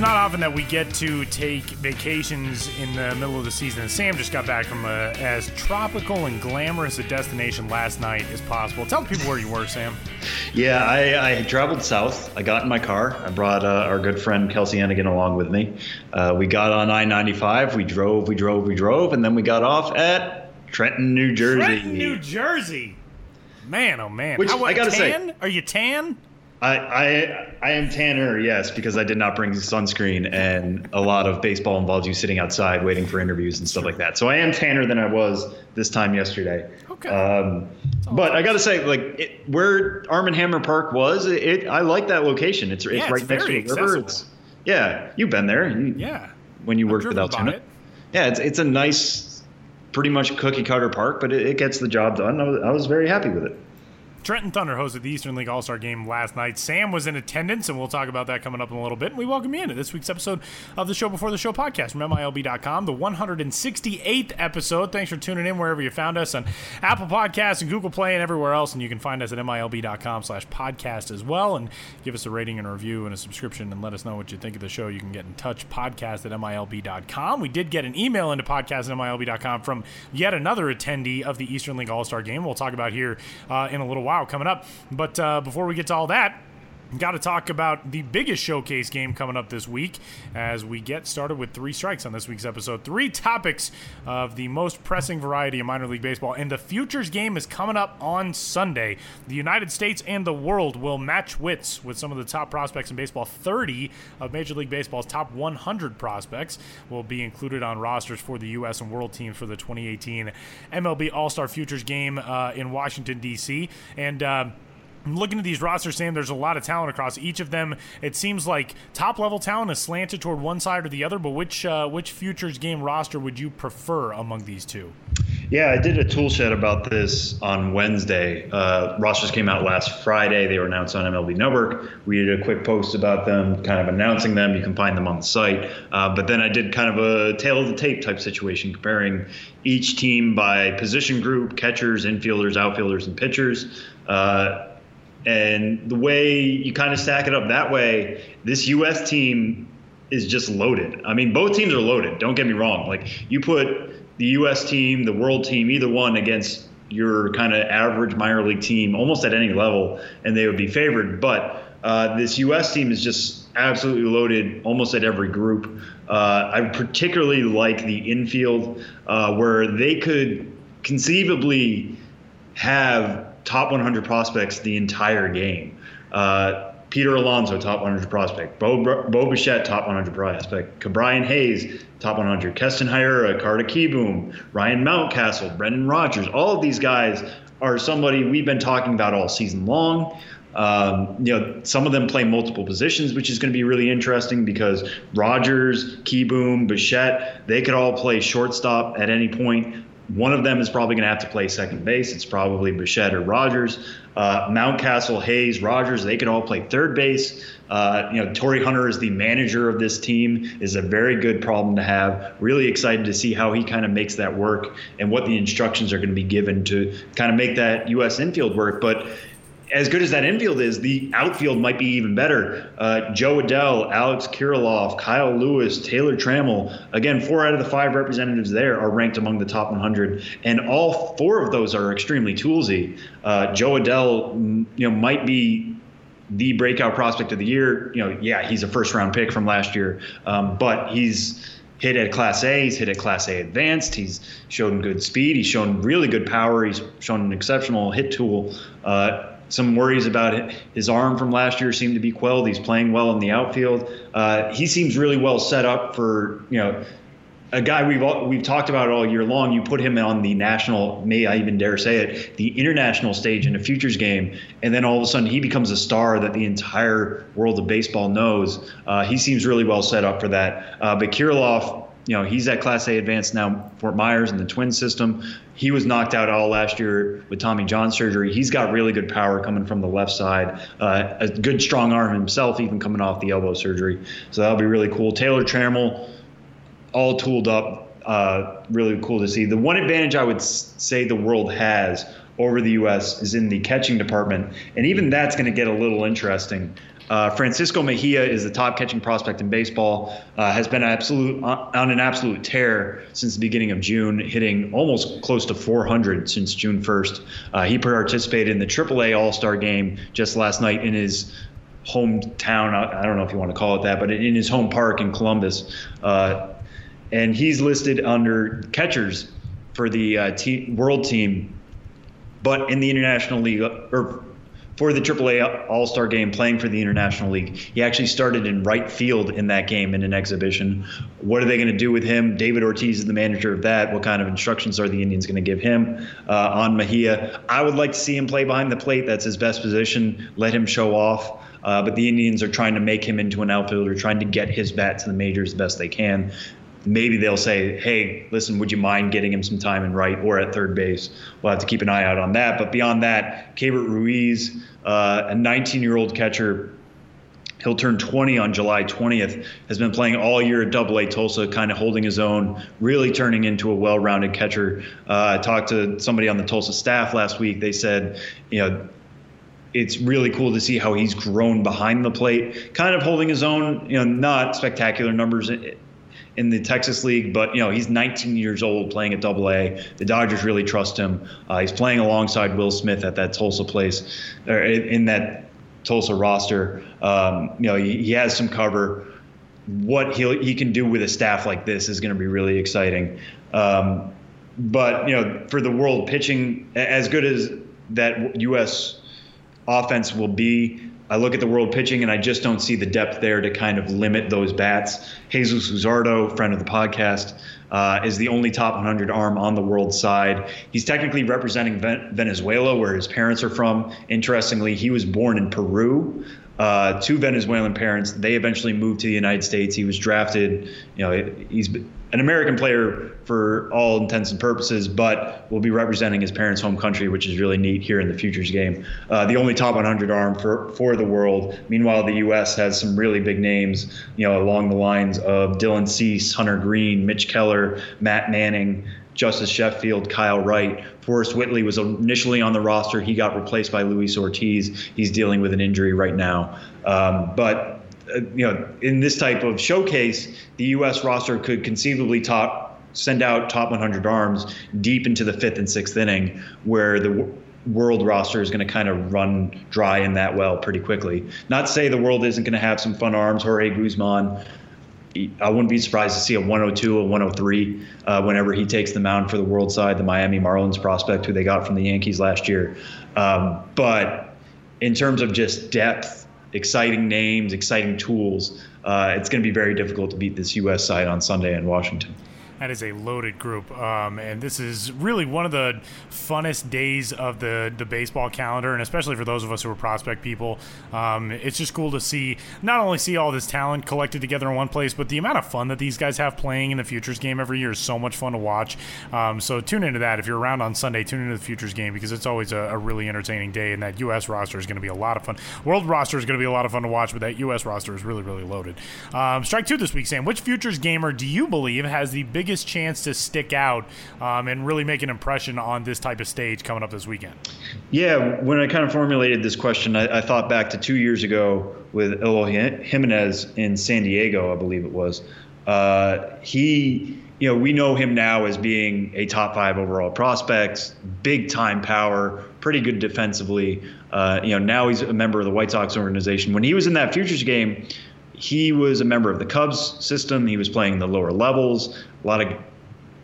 Not often that we get to take vacations in the middle of the season. Sam just got back from a, as tropical and glamorous a destination last night as possible. Tell people where you were, Sam. Yeah, I, I traveled south. I got in my car. I brought uh, our good friend Kelsey Hennigan along with me. Uh, we got on I 95. We drove, we drove, we drove, and then we got off at Trenton, New Jersey. Trenton, New Jersey. Man, oh man. Which How, I gotta tan? say- Are you tan? I, I I am tanner, yes, because I did not bring sunscreen, and a lot of baseball involves you sitting outside waiting for interviews and stuff like that. So I am tanner than I was this time yesterday. Okay. Um, but I got to say, like it, where Arm and Hammer Park was, it, it I like that location. It's it's Yeah, it's right next to the river. It's with you've been there. You- Yeah. when you worked with Altoona. it. Yeah, it's it's a nice, pretty much cookie cutter park, but it, it gets the job done. I was, I was very happy with it. Trenton Thunder hosted the Eastern League All Star game last night. Sam was in attendance, and we'll talk about that coming up in a little bit. And we welcome you into this week's episode of the Show Before the Show podcast from MILB.com, the 168th episode. Thanks for tuning in wherever you found us on Apple Podcasts and Google Play and everywhere else. And you can find us at MILB.com slash podcast as well. And give us a rating and a review and a subscription and let us know what you think of the show. You can get in touch, podcast at MILB.com. We did get an email into podcast at MILB.com from yet another attendee of the Eastern League All Star game. We'll talk about here uh, in a little while coming up. But uh, before we get to all that, Got to talk about the biggest showcase game coming up this week as we get started with three strikes on this week's episode. Three topics of the most pressing variety of minor league baseball. And the Futures game is coming up on Sunday. The United States and the world will match wits with some of the top prospects in baseball. 30 of Major League Baseball's top 100 prospects will be included on rosters for the U.S. and world teams for the 2018 MLB All Star Futures game uh, in Washington, D.C. And, uh, looking at these rosters, Sam. There's a lot of talent across each of them. It seems like top level talent is slanted toward one side or the other. But which uh, which futures game roster would you prefer among these two? Yeah, I did a tool shed about this on Wednesday. Uh, rosters came out last Friday. They were announced on MLB Network. We did a quick post about them, kind of announcing them. You can find them on the site. Uh, but then I did kind of a tail of the tape type situation, comparing each team by position group, catchers, infielders, outfielders, and pitchers. Uh, and the way you kind of stack it up that way, this U.S. team is just loaded. I mean, both teams are loaded. Don't get me wrong. Like you put the U.S. team, the world team, either one against your kind of average minor league team, almost at any level, and they would be favored. But uh, this U.S. team is just absolutely loaded, almost at every group. Uh, I particularly like the infield, uh, where they could conceivably have top 100 prospects the entire game. Uh, Peter Alonso, top 100 prospect. Bo, Bo Bichette, top 100 prospect. Brian Hayes, top 100. Keston Hiura, Carter Kieboom, Ryan Mountcastle, Brendan Rodgers. All of these guys are somebody we've been talking about all season long. Um, you know, some of them play multiple positions, which is going to be really interesting because Rodgers, Kieboom, Bichette, they could all play shortstop at any point. One of them is probably going to have to play second base. It's probably Bichette or Rodgers. Uh, Mountcastle, Hayes, Rodgers, they could all play third base. Uh, you know, Torii Hunter is the manager of this team, is a very good problem to have. Really excited to see how he kind of makes that work and what the instructions are going to be given to kind of make that U.S. infield work. But as good as that infield is, the outfield might be even better. Uh, Jo Adell, Alex Kirilloff, Kyle Lewis, Taylor Trammell. Again, four out of the five representatives there are ranked among the top 100, and all four of those are extremely toolsy. Uh, Jo Adell, mm, you know, might be the breakout prospect of the year. You know, yeah, he's a first round pick from last year, um, but he's hit at Class A. He's hit at Class A Advanced. He's shown good speed. He's shown really good power. He's shown an exceptional hit tool. Uh, some worries about his arm from last year seem to be quelled. He's playing well in the outfield. Uh, he seems really well set up for you know a guy we've we've talked about all year long. You put him on the national, may I even dare say it, the international stage in a futures game, and then all of a sudden he becomes a star that the entire world of baseball knows. Uh, he seems really well set up for that. Uh, but Kirilloff, you know, he's at Class A advanced now, Fort Myers in the twin system. He was knocked out all last year with Tommy John surgery. He's got really good power coming from the left side, uh, a good strong arm himself, even coming off the elbow surgery. So that'll be really cool. Taylor Trammell all tooled up. Uh, really cool to see. The one advantage I would say the world has over the U.S. is in the catching department, and even that's going to get a little interesting. Uh, Francisco Mejia is the top catching prospect in baseball. Uh, has been absolute on an absolute tear since the beginning of June, hitting almost close to 400 since June 1st. Uh, he participated in the AAA All Star game just last night in his hometown. I don't know if you want to call it that, but in his home park in Columbus. Uh, and he's listed under catchers for the uh, te- world team, but in the international league or for the AAA All Star game, playing for the international league. He actually started in right field in that game in an exhibition. What are they going to do with him? David Ortiz is the manager of that. What kind of instructions are the Indians going to give him uh, on Mejia? I would like to see him play behind the plate. That's his best position. Let him show off. Uh, but the Indians are trying to make him into an outfielder, trying to get his bat to the majors the best they can maybe they'll say, hey, listen, would you mind getting him some time in right or at third base? We'll have to keep an eye out on that. But beyond that, Keibert Ruiz, uh, a 19 year old catcher, he'll turn 20 on July 20th, has been playing all year at Double A Tulsa, kind of holding his own, really turning into a well rounded catcher. Uh, I talked to somebody on the Tulsa staff last week. They said, you know, it's really cool to see how he's grown behind the plate, kind of holding his own, you know, not spectacular numbers in the Texas League, but you know he's 19 years old playing at Double A. The Dodgers really trust him. Uh, he's playing alongside Will Smith at that Tulsa place, or in that Tulsa roster. Um, you know he, he, has some cover. What he he can do with a staff like this is going to be really exciting. Um, but you know for the world pitching, as good as that U.S. offense will be, I look at the world pitching and I just don't see the depth there to kind of limit those bats. Jesus Luzardo, friend of the podcast, uh, is the only top 100 arm on the world side. He's technically representing Venezuela, where his parents are from. Interestingly, he was born in Peru. Uh, two Venezuelan parents. They eventually moved to the United States. He was drafted. You know, he's an American player for all intents and purposes, but will be representing his parents' home country, which is really neat here in the futures game. Uh, the only top 100 arm for, for the world. Meanwhile, the U.S. has some really big names, you know, along the lines of Dylan Cease, Hunter Greene, Mitch Keller, Matt Manning, Justus Sheffield, Kyle Wright. Forrest Whitley was initially on the roster. He got replaced by Luis Ortiz. He's dealing with an injury right now. Um, but uh, you know, in this type of showcase, the U.S. roster could conceivably top send out top 100 arms deep into the fifth and sixth inning, where the world roster is going to kind of run dry in that well pretty quickly. Not to say the world isn't going to have some fun arms. Jorge Guzman, I wouldn't be surprised to see a 102, a 103 uh, whenever he takes the mound for the world side, the Miami Marlins prospect who they got from the Yankees last year. Um, but in terms of just depth exciting names, exciting tools, uh, it's going to be very difficult to beat this U.S. side on Sunday in Washington. That is a loaded group, um, and this is really one of the funnest days of the the baseball calendar, and especially for those of us who are prospect people, um, it's just cool to see not only see all this talent collected together in one place, but the amount of fun that these guys have playing in the futures game every year is so much fun to watch. Um, so tune into that if you're around on Sunday. Tune into the futures game because it's always a, a really entertaining day, and that U.S. roster is going to be a lot of fun. World roster is going to be a lot of fun to watch, but that U.S. roster is really really loaded. Um, strike two this week, Sam. Which futures gamer do you believe has the biggest biggest chance to stick out um, and really make an impression on this type of stage coming up this weekend? Yeah, when I kind of formulated this question, I, I thought back to two years ago with Eloy Jimenez in San Diego, I believe it was. Uh, he, you know, we know him now as being a top five overall prospect, big time power, pretty good defensively. Uh, you know, now he's a member of the White Sox organization. When he was in that futures game, he was a member of the Cubs system. He was playing the lower levels. A lot of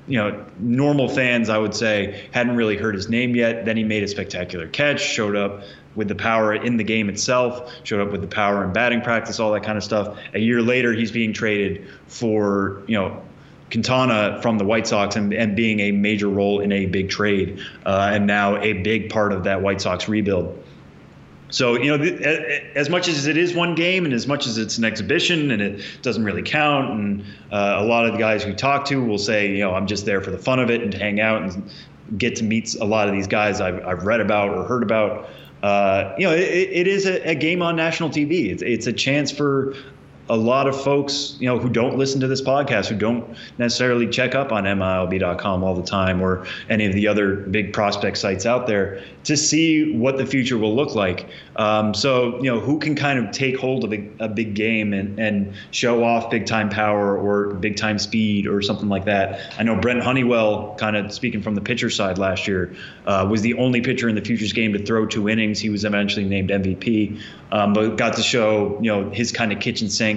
you know, normal fans, I would say, hadn't really heard his name yet. Then he made a spectacular catch, showed up with the power in the game itself, showed up with the power in batting practice, all that kind of stuff. A year later, he's being traded for, you know, Quintana from the White Sox and, and being a major role in a big trade, uh, and now a big part of that White Sox rebuild. So, you know, as much as it is one game and as much as it's an exhibition and it doesn't really count, and uh, a lot of the guys we talk to will say, you know, I'm just there for the fun of it and to hang out and get to meet a lot of these guys I've, I've read about or heard about. Uh, you know, it, it is a, a, game on national TV. It's, it's a chance for a lot of folks, you know, who don't listen to this podcast, who don't necessarily check up on MILB.com all the time or any of the other big prospect sites out there to see what the future will look like. Um, so, you know, who can kind of take hold of a, a, big game and, and show off big time power or big time speed or something like that. I know Brent Honeywell, kind of speaking from the pitcher side last year, uh, was the only pitcher in the futures game to throw two innings. He was eventually named MVP, um, but got to show, you know, his kind of kitchen sink.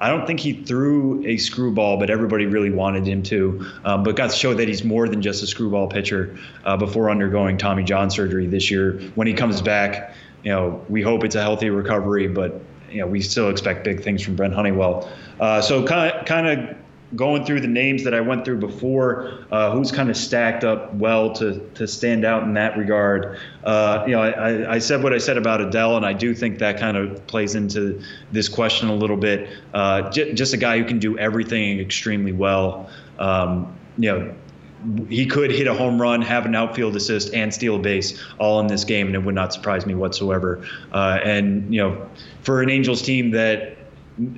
I don't think he threw a screwball, but everybody really wanted him to. Um, but got to show that he's more than just a screwball pitcher uh, before undergoing Tommy John surgery this year. When he comes back, you know, we hope it's a healthy recovery, but you know, we still expect big things from Brent Honeywell. Uh, so kind kind of going through the names that I went through before, uh, who's kind of stacked up well to to stand out in that regard. Uh, you know, I, I, said what I said about Adell, and I do think that kind of plays into this question a little bit. Uh, j- just a guy who can do everything extremely well. Um, you know, he could hit a home run, have an outfield assist, and steal a base all in this game, and it would not surprise me whatsoever. Uh, and you know, for an Angels team that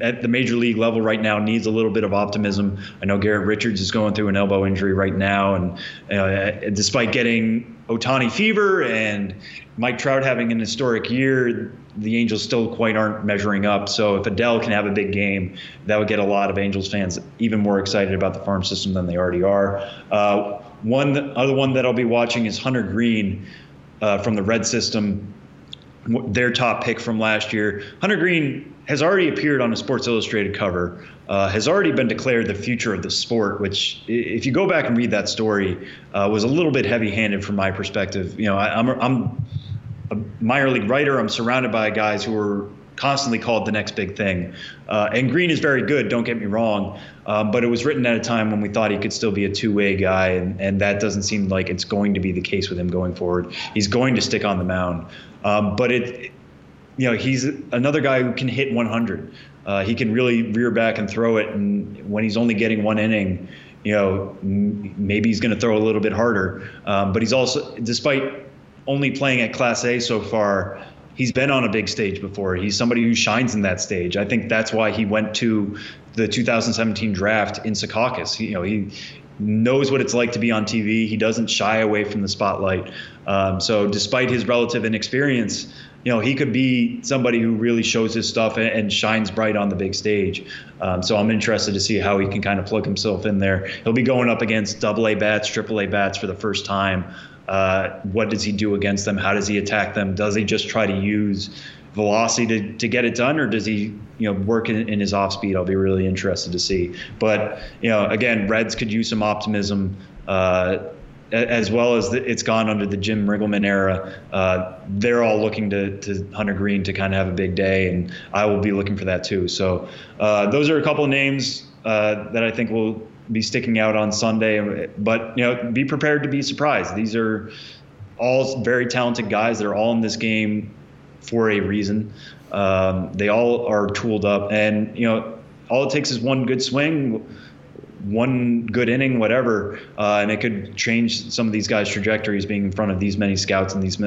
at the major league level right now needs a little bit of optimism. I know Garrett Richards is going through an elbow injury right now, and uh, despite getting Ohtani fever and Mike Trout having an historic year, the Angels still quite aren't measuring up. So if Adell can have a big game, that would get a lot of Angels fans even more excited about the farm system than they already are. Uh, one other one that I'll be watching is Hunter Greene uh, from the Red System, their top pick from last year. Hunter Greene has already appeared on a Sports Illustrated cover, uh, has already been declared the future of the sport, which, if you go back and read that story, uh, was a little bit heavy handed from my perspective. You know, I, am I'm, I'm a minor league writer, I'm surrounded by guys who are constantly called the next big thing. Uh, and Greene is very good, don't get me wrong, um, but it was written at a time when we thought he could still be a two way guy, and, and that doesn't seem like it's going to be the case with him going forward. He's going to stick on the mound. Um, but it, you know, he's another guy who can hit 100. Uh, he can really rear back and throw it, and when he's only getting one inning, you know, m- maybe he's going to throw a little bit harder. Um, but he's also, despite only playing at Class A so far, he's been on a big stage before. He's somebody who shines in that stage. I think that's why he went to the 2017 draft in Secaucus. You know, he knows what it's like to be on TV. He doesn't shy away from the spotlight. Um, so, despite his relative inexperience, you know, he could be somebody who really shows his stuff and, and shines bright on the big stage. Um, so I'm interested to see how he can kind of plug himself in there. He'll be going up against double A bats, triple A bats for the first time. Uh, what does he do against them? How does he attack them? Does he just try to use velocity to, to get it done, or does he, you know, work in, in his off speed? I'll be really interested to see. But you know, again, Reds could use some optimism. Uh, as well as the, it's gone under the Jim Riggleman era. Uh, they're all looking to, to Hunter Greene to kind of have a big day, and I will be looking for that too. So uh, those are a couple of names uh, that I think will be sticking out on Sunday. But you know, be prepared to be surprised. These are all very talented guys. They're all in this game for a reason. Um, they all are tooled up, and you know, all it takes is one good swing one good inning, whatever, uh, and it could change some of these guys' trajectories being in front of these many scouts and these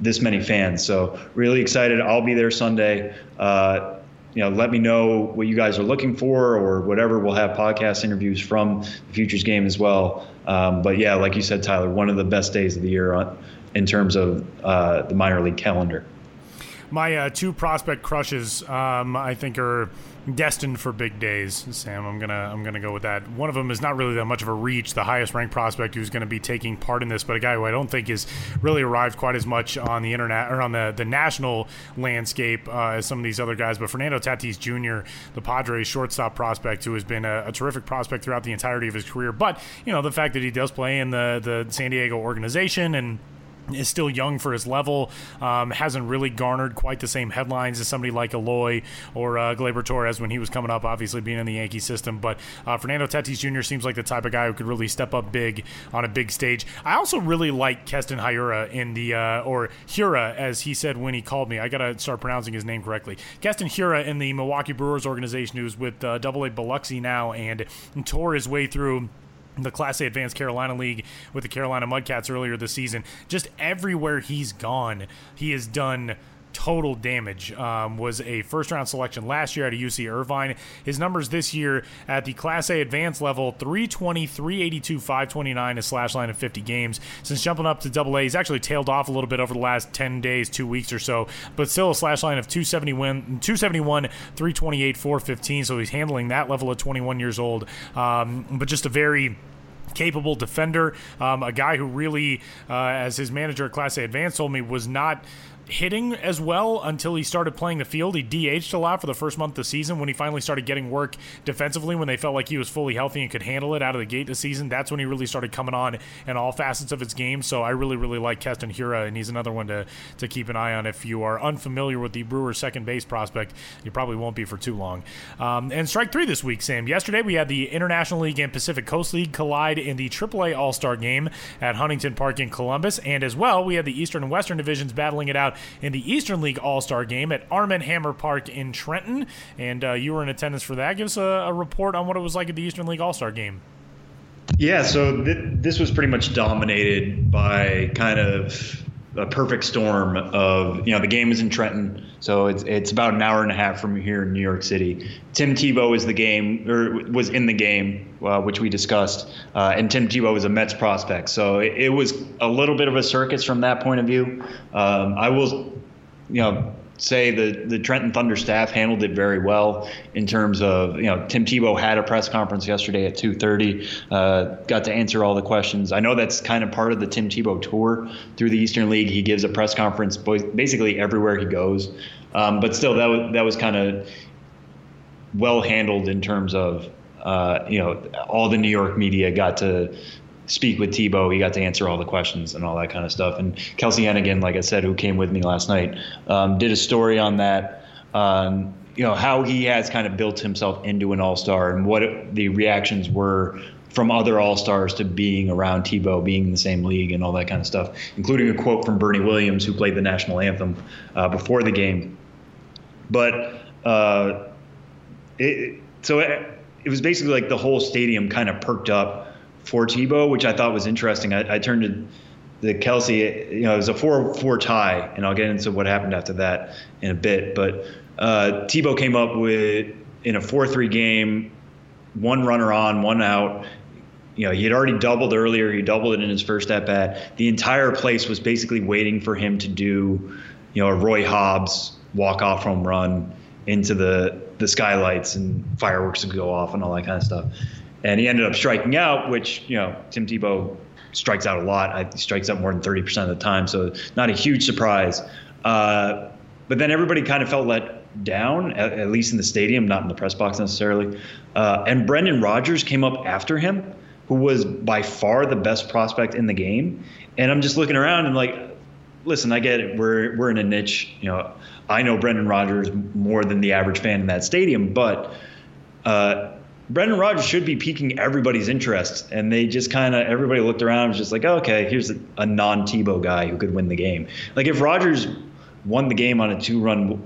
this many fans. So really excited. I'll be there Sunday. Uh, you know, let me know what you guys are looking for or whatever. We'll have podcast interviews from the Futures game as well. Um, but yeah, like you said, Tyler, one of the best days of the year on, in terms of uh, the minor league calendar. My uh, two prospect crushes, um, I think, are destined for big days, Sam. I'm gonna I'm gonna go with that. One of them is not really that much of a reach, the highest ranked prospect who's going to be taking part in this, but a guy who I don't think has really arrived quite as much on the internet or on the the national landscape uh, as some of these other guys. But Fernando Tatis Jr., the Padres shortstop prospect, who has been a, a terrific prospect throughout the entirety of his career. But you know the fact that he does play in the the San Diego organization and is still young for his level, um, hasn't really garnered quite the same headlines as somebody like Eloy or uh, Torres when he was coming up, obviously being in the Yankee system. But uh, Fernando Tatis Jr. seems like the type of guy who could really step up big on a big stage. I also really like Keston Hiura in the, uh, or Hura, as he said when he called me. I got to start pronouncing his name correctly. Keston Hiura in the Milwaukee Brewers organization, who's with uh, Double A Biloxi now and tore his way through the Class A Advanced Carolina League with the Carolina Mudcats earlier this season. Just everywhere he's gone, he has done total damage. Um, was a first round selection last year at a UC Irvine. His numbers this year at the Class A advanced level 320, 382, 529, a slash line of 50 games. Since jumping up to double A, he's actually tailed off a little bit over the last 10 days, two weeks or so, but still a slash line of 271, 271 328, 415. So he's handling that level at 21 years old. Um, but just a very capable defender, um, a guy who really, uh, as his manager at Class A Advanced told me, was not hitting as well until he started playing the field. He DH'd a lot for the first month of the season when he finally started getting work defensively when they felt like he was fully healthy and could handle it out of the gate this season. That's when he really started coming on in all facets of his game. So I really, really like Keston Hiura, and he's another one to, to keep an eye on. If you are unfamiliar with the Brewers' second base prospect, you probably won't be for too long. Um, and strike three this week, Sam. Yesterday we had the International League and Pacific Coast League collide in the AAA All Star game at Huntington Park in Columbus. And as well, we had the Eastern and Western divisions battling it out in the Eastern League All Star game at Arm & Hammer Park in Trenton. And uh, you were in attendance for that. Give us a, a, report on what it was like at the Eastern League All Star game. Yeah, so th- this was pretty much dominated by kind of a perfect storm of you know the game is in Trenton, so it's it's about an hour and a half from here in New York City. Tim Tebow is the game or was in the game, uh, which we discussed, uh, and Tim Tebow is a Mets prospect, so it, it, was a little bit of a circus from that point of view. Um, I will, you know, say the the Trenton Thunder staff handled it very well in terms of you know Tim Tebow had a press conference yesterday at 2:30, uh, got to answer all the questions. I know that's kind of part of the Tim Tebow tour through the Eastern League. He gives a press conference basically everywhere he goes, um, but still that was, that was kind of well handled in terms of uh, you know all the New York media got to speak with Tebow. He got to answer all the questions and all that kind of stuff. And Kelsey Hennigan, like I said, who came with me last night, um, did a story on that. Um, you know how he has kind of built himself into an all-star and what it, the reactions were from other all-stars to being around Tebow, being in the same league, and all that kind of stuff, including a quote from Bernie Williams, who played the national anthem uh, before the game. But uh, it, so it, it was basically like the whole stadium kind of perked up for Tebow, which I thought was interesting. I, I turned to the Kelsey, you know, it was a 4 4 tie, and I'll get into what happened after that in a bit. But uh, Tebow came up with, in a 4 3 game, one runner on, one out. You know, he had already doubled earlier. He doubled it in his first at bat. The entire place was basically waiting for him to do, you know, a Roy Hobbs walk off home run into the the skylights and fireworks would go off and all that kind of stuff and he ended up striking out, which you know Tim Tebow strikes out a lot. He strikes out more than 30% of the time, so not a huge surprise. Uh, but then everybody kind of felt let down, at, at, least in the stadium, not in the press box necessarily. Uh, and Brendan Rodgers came up after him, who was by far the best prospect in the game. And I'm just looking around and like, listen, I get it. We're we're in a niche. You know, I know Brendan Rodgers more than the average fan in that stadium, but. Uh, Brendan Rodgers should be piquing everybody's interest, and they just kind of everybody looked around and was just like, oh, okay, here's a, a non Tebow guy who could win the game. Like if Rodgers won the game on a two run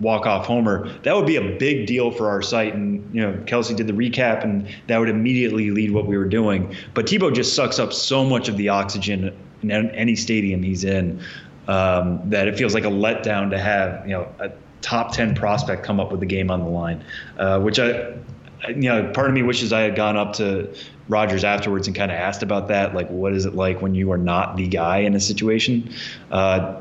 walk off homer, that would be a big deal for our site. And you know, Kelsey did the recap, and that would immediately lead what we were doing. But Tebow just sucks up so much of the oxygen in any stadium he's in um, that it feels like a letdown to have you know a top ten prospect come up with the game on the line, uh, which I you know, part of me wishes I had gone up to Rodgers afterwards and kind of asked about that. Like, what is it like when you are not the guy in a situation? Uh,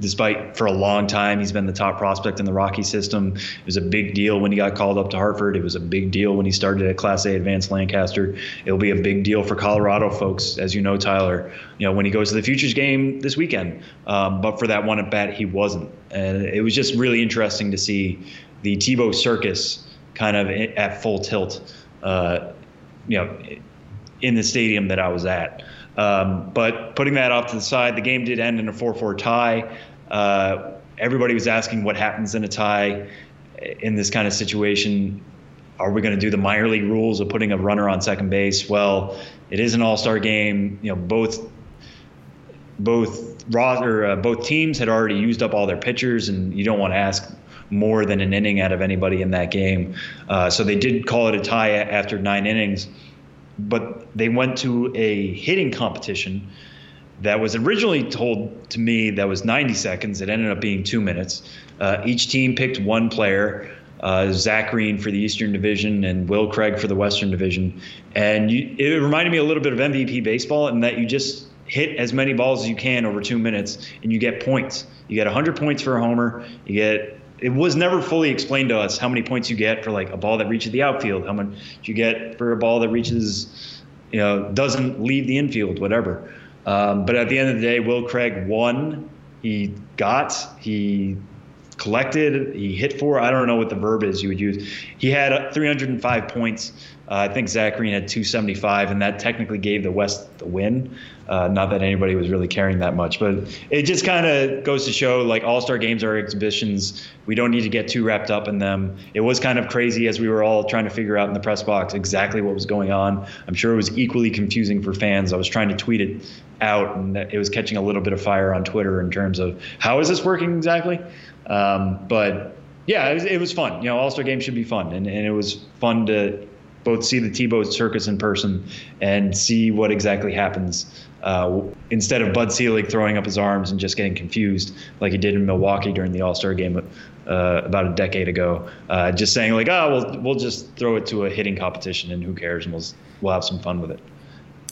despite for a long time he's been the top prospect in the Rocky system. It was a big deal when he got called up to Hartford. It was a big deal when he started at Class A Advanced Lancaster. It'll be a big deal for Colorado folks, as you know, Tyler. You know when he goes to the Futures game this weekend. Um, but for that one at bat, he wasn't, and it was just really interesting to see the Tebow circus kind of at full tilt, uh, you know, in the stadium that I was at. Um, but putting that off to the side, the game did end in a 4-4 tie. Uh, everybody was asking what happens in a tie in this kind of situation. Are we going to do the minor league rules of putting a runner on second base? Well, it is an all-star game. You know, both both or uh, both teams had already used up all their pitchers, and you don't want to ask more than an inning out of anybody in that game. Uh, so they did call it a tie after nine innings, but they went to a hitting competition that was originally told to me that was 90 seconds. It ended up being two minutes. Uh, each team picked one player. Uh, Zach Green for the Eastern Division and Will Craig for the Western Division, and you, it reminded me a little bit of MVP baseball in that you just hit as many balls as you can over two minutes and you get points. You get 100 points for a homer. You get it was never fully explained to us how many points you get for like a ball that reaches the outfield, how much you get for a ball that reaches, you know, doesn't leave the infield, whatever. Um, but at the end of the day, Will Craig won. He got, he collected, he hit four. I don't know what the verb is you would use. He had 305 points. Uh, I think Zach Green had 275, and that technically gave the West the win. Uh, not that anybody was really caring that much, but it just kind of goes to show like All Star games are exhibitions. We don't need to get too wrapped up in them. It was kind of crazy as we were all trying to figure out in the press box exactly what was going on. I'm sure it was equally confusing for fans. I was trying to tweet it out, and it was catching a little bit of fire on Twitter in terms of how is this working exactly. Um, but yeah, it was, it was, fun. You know, All Star games should be fun, and, and it was fun to both see the Tebow circus in person and see what exactly happens uh, instead of Bud Selig throwing up his arms and just getting confused like he did in Milwaukee during the All Star game uh, about a decade ago, uh, just saying like, oh, we'll we'll just throw it to a hitting competition and who cares, and we'll we'll have some fun with it.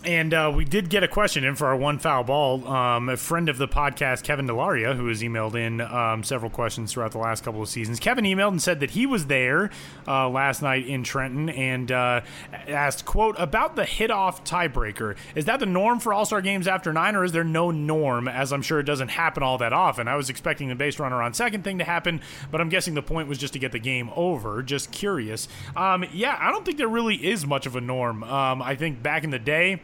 And uh, we did get a question in for our one foul ball. Um, a friend of the podcast, Kevin Delaria, who has emailed in um, several questions throughout the last couple of seasons. Kevin emailed and said that he was there uh, last night in Trenton and uh, asked, "quote about the hit off tiebreaker. Is that the norm for All Star games after nine, or is there no norm? As I'm sure it doesn't happen all that often. I was expecting the base runner on second thing to happen, but I'm guessing the point was just to get the game over. Just curious. Um, yeah, I don't think there really is much of a norm. Um, I think back in the day."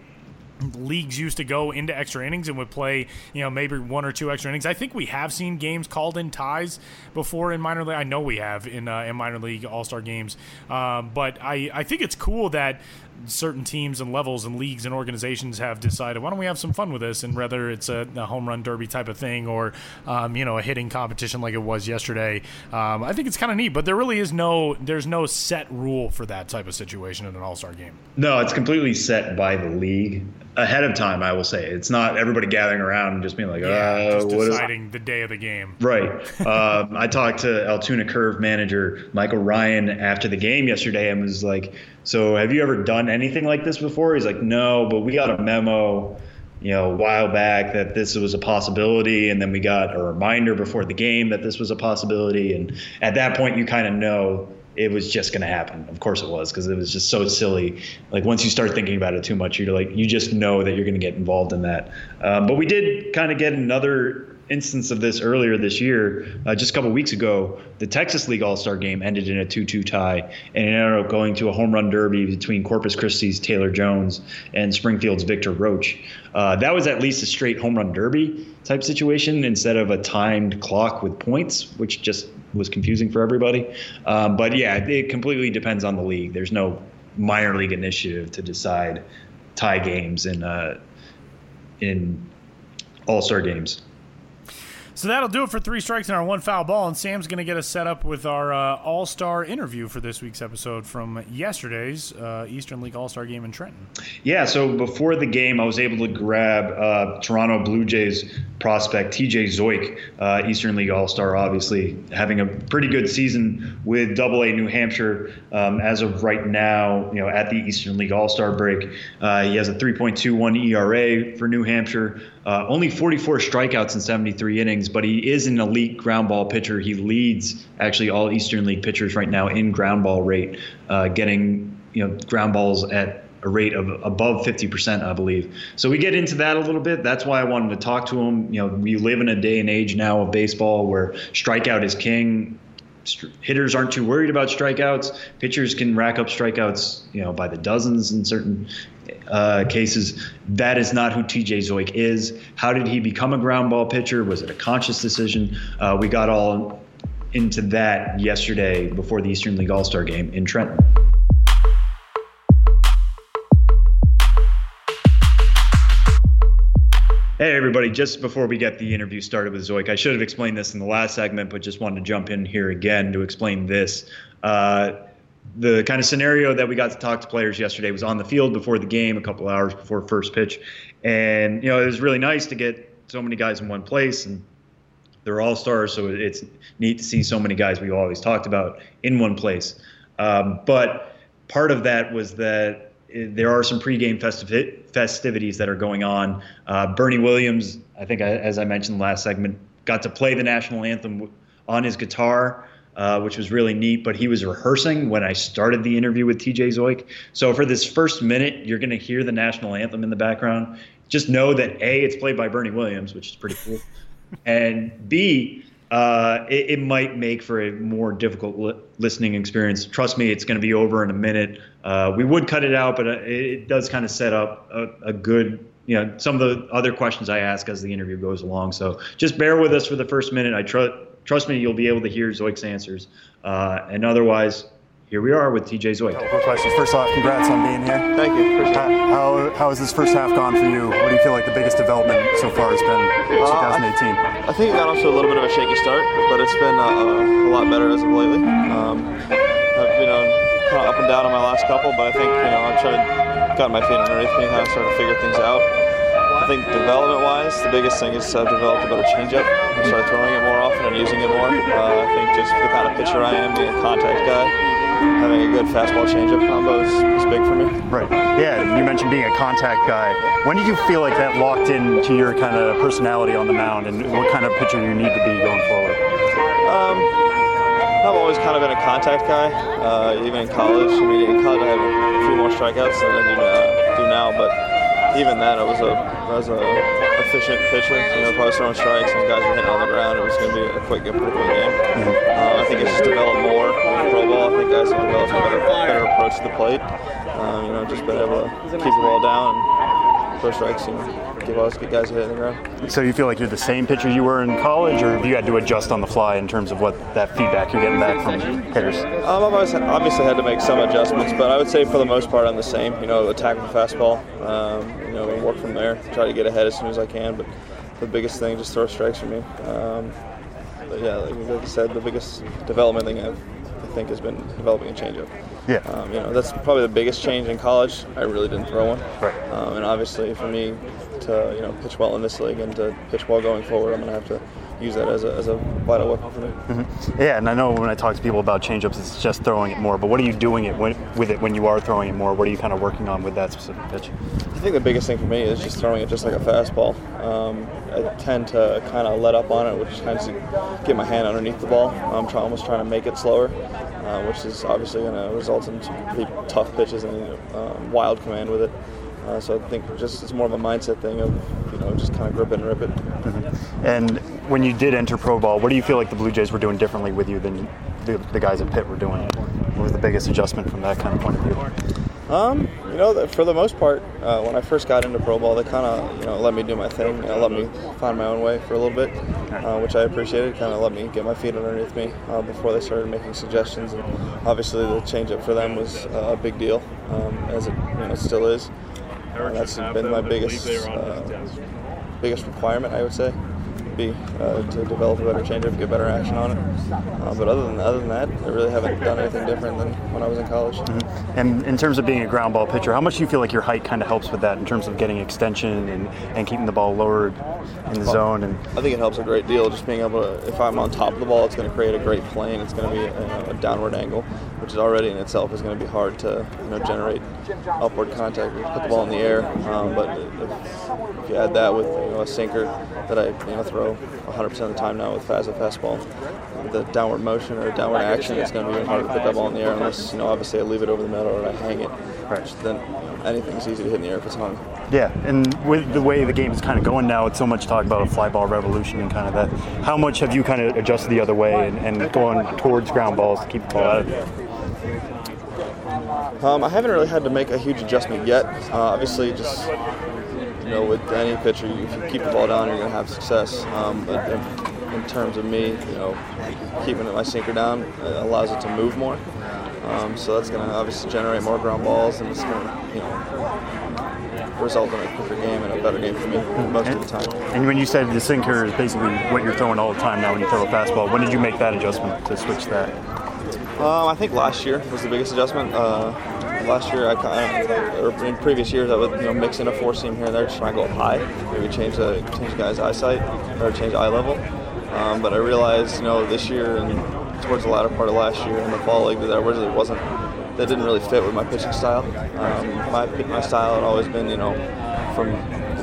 Leagues used to go into extra innings and would play, you know, maybe one or two extra innings. I think we have seen games called in ties before in minor league. I know we have in uh, in minor league All Star games, um, but I I think it's cool that certain teams and levels and leagues and organizations have decided why don't we have some fun with this? And whether it's a, a home run derby type of thing or um, you know a hitting competition like it was yesterday um, i think it's kind of neat but there really is no there's no set rule for that type of situation in an all-star game. No it's completely set by the league ahead of time i will say. It's not everybody gathering around and just being like yeah, uh, deciding the day of the game. Right. Um, i talked to altoona curve manager michael ryan after the game yesterday and was like so have you ever done anything like this before? He's like, no, but we got a memo, you know, a while back that this was a possibility, and then we got a reminder before the game that this was a possibility, and at that point you kind of know it was just going to happen. Of course it was because it was just so silly. Like once you start thinking about it too much, you're like you just know that you're going to get involved in that. Um, but we did kind of get another instance of this earlier this year. Uh, just a couple weeks ago, the Texas League All Star game ended in a 2 2 tie, and it ended up going to a home run derby between Corpus Christi's Taylor Jones and Springfield's Victor Roach. Uh, that was at least a straight home run derby type situation instead of a timed clock with points, which just was confusing for everybody. Um, but yeah, it completely depends on the league. There's no minor league initiative to decide tie games in uh, in All Star games. So that'll do it for three strikes and our one foul ball. And Sam's going to get us set up with our uh, All Star interview for this week's episode from yesterday's uh, Eastern League All Star game in Trenton. Yeah. So before the game, I was able to grab uh, Toronto Blue Jays prospect TJ Zeuch, uh, Eastern League All Star, obviously having a pretty good season with Double A New Hampshire um, as of right now. You know, at the Eastern League All Star break, uh, he has a 3.21 ERA for New Hampshire. Uh, only 44 strikeouts in 73 innings, but he is an elite ground ball pitcher. He leads actually all Eastern League pitchers right now in ground ball rate, uh, getting you know ground balls at a rate of above 50%, I believe. So we get into that a little bit. That's why I wanted to talk to him. You know, we live in a day and age now of baseball where strikeout is king. Hitters aren't too worried about strikeouts. Pitchers can rack up strikeouts, you know, by the dozens in certain uh, cases. That is not who TJ Zeuch is. How did he become a ground ball pitcher? Was it a conscious decision? Uh, we got all into that yesterday before the Eastern League All Star game in Trenton. Hey, everybody. Just before we get the interview started with Zeuch, I should have explained this in the last segment, but just wanted to jump in here again to explain this. Uh, the kind of scenario that we got to talk to players yesterday was on the field before the game, a couple hours before first pitch. And, you know, it was really nice to get so many guys in one place. And they're all stars, so it's neat to see so many guys we've always talked about in one place. Um, but part of that was that there are some pregame festiv- festivities that are going on. Uh, Bernie Williams, I think, as I mentioned last segment, got to play the national anthem on his guitar. Uh, which was really neat. But he was rehearsing when I started the interview with TJ Zeuch. So for this first minute, you're going to hear the national anthem in the background. Just know that A, it's played by Bernie Williams, which is pretty cool. and B, uh, it, it, might make for a more difficult li- listening experience. Trust me, it's going to be over in a minute. Uh, we would cut it out, but uh, it, it does kind of set up a, a, good, you know, some of the other questions I ask as the interview goes along. So just bear with us for the first minute. I trust, trust me, you'll be able to hear Zeuch's answers. Uh, and otherwise, here we are with TJ Zeuch. Couple questions. First off, congrats on being here. Thank you. Appreciate how, how has this first half gone for you? What do you feel like the biggest development so far has been in 2018? Uh, I, I, think it got off to a little bit of a shaky start, but it's been uh, a lot better as of lately. Um, I've been on kind of up and down on my last couple, but I think you know I've tried to got my feet underneath me and kind of started to figure things out. I think development-wise, the biggest thing is I've developed a better changeup. I started throwing it more often and using it more. Uh, I think just the kind of pitcher I am, being a contact guy, having a good fastball changeup combo is, is, big for me. Right. Yeah, you mentioned being a contact guy. When did you feel like that locked into your kind of personality on the mound and what kind of pitcher you need to be going forward? Um, I've always kind of been a contact guy, uh, even in college. I mean, in college I had a few more strikeouts than I do, uh, do now, but even then I was a I was a efficient pitcher. You know, probably throwing strikes and guys were hitting on the ground. It was going to be a quick, a pretty quick game. Mm-hmm. Uh, I think it's just developed more in the pro ball. I think guys have developed a better, better approach to the plate. Um, you know, just been able to keep the ball down and throw strikes. You know give us get guys hitting the ground. So you feel like you're the same pitcher you were in college, or have you had to adjust on the fly in terms of what that feedback you're getting back from hitters? Um, I've always obviously had to make some adjustments, but I would say for the most part I'm the same. You know, attack the fastball. Um, you know, work from there. Try to get ahead as soon as I can, but the biggest thing just throw strikes for me. Um, but yeah, like, like I said, the biggest development thing I've I think has been developing a changeup. Yeah. Um, you know, that's probably the biggest change in college. I really didn't throw one. Right. Um, and obviously, for me to you know pitch well in this league and to pitch well going forward, I'm going to have to use that as a, as a vital weapon for me. Mm-hmm. Yeah, and I know when I talk to people about changeups, it's just throwing it more. But what are you doing it when, with it when you are throwing it more? What are you kind of working on with that specific pitch? I think the biggest thing for me is just throwing it just like a fastball. Um, I tend to kind of let up on it, which tends to get my hand underneath the ball. I'm try, almost trying to make it slower, uh, which is obviously going to result in some pretty tough pitches and um, wild command with it. Uh, so I think just it's more of a mindset thing of you know just kind of grip it and rip it. Mm-hmm. And when you did enter pro ball, what do you feel like the Blue Jays were doing differently with you than the, the guys at Pitt were doing? What was the biggest adjustment from that kind of point of view? Um, you know, for the most part, uh, when I first got into pro ball, they kind of you know let me do my thing, you know, let me find my own way for a little bit, uh, which I appreciated. Kind of let me get my feet underneath me uh, before they started making suggestions. And obviously, the changeup for them was a big deal, um, as it you know, still is. That's been my biggest uh, biggest requirement, I would say, be uh, to develop a better changeup, get better action on it. Uh, but other than other than that, I really haven't done anything different than when I was in college. Mm-hmm. And in terms of being a ground ball pitcher, how much do you feel like your height kind of helps with that in terms of getting extension and, and keeping the ball lowered in the zone? And I think it helps a great deal. Just being able to, if I'm on top of the ball, it's going to create a great plane. It's going to be a, a downward angle, which is already in itself is going to be hard to you know generate upward contact. Put the ball in the air, um, but if, if, you add that with you know a sinker that I you know throw 100% of the time now with fast fastball, with the downward motion or downward action, it's going to be even harder to put that ball in the air unless you know obviously I leave it over the middle or I hang it. Right. Then anything's easy to hit in the air if it's hung. Yeah, and with the way the game is kind of going now, it's so much talk about a fly ball revolution and kind of that. How much have you kind of adjusted the other way and, and going towards ground balls to keep the ball out of Um, I haven't really had to make a huge adjustment yet. Uh, obviously, just you know, with any pitcher, if you keep the ball down, you're going to have success. Um, but in, in, terms of me, you know, keeping my sinker down allows it to move more. Um, so that's going to obviously generate more ground balls, and it's going to, you know, result in a quicker game and a better game for me most and, of the time. And when you said the sinker is basically what you're throwing all the time now when you throw a fastball, when did you make that adjustment to switch that? Um, I think last year was the biggest adjustment. Uh, last year, I kind of, or in previous years, I would you know mix in a four seam here and there, just try and go up high, maybe change the change the guy's eyesight or change eye level. Um, but I realized, you know, this year and towards the latter part of last year in the fall league, that really wasn't that didn't really fit with my pitching style. Um, my my style had always been, you know, from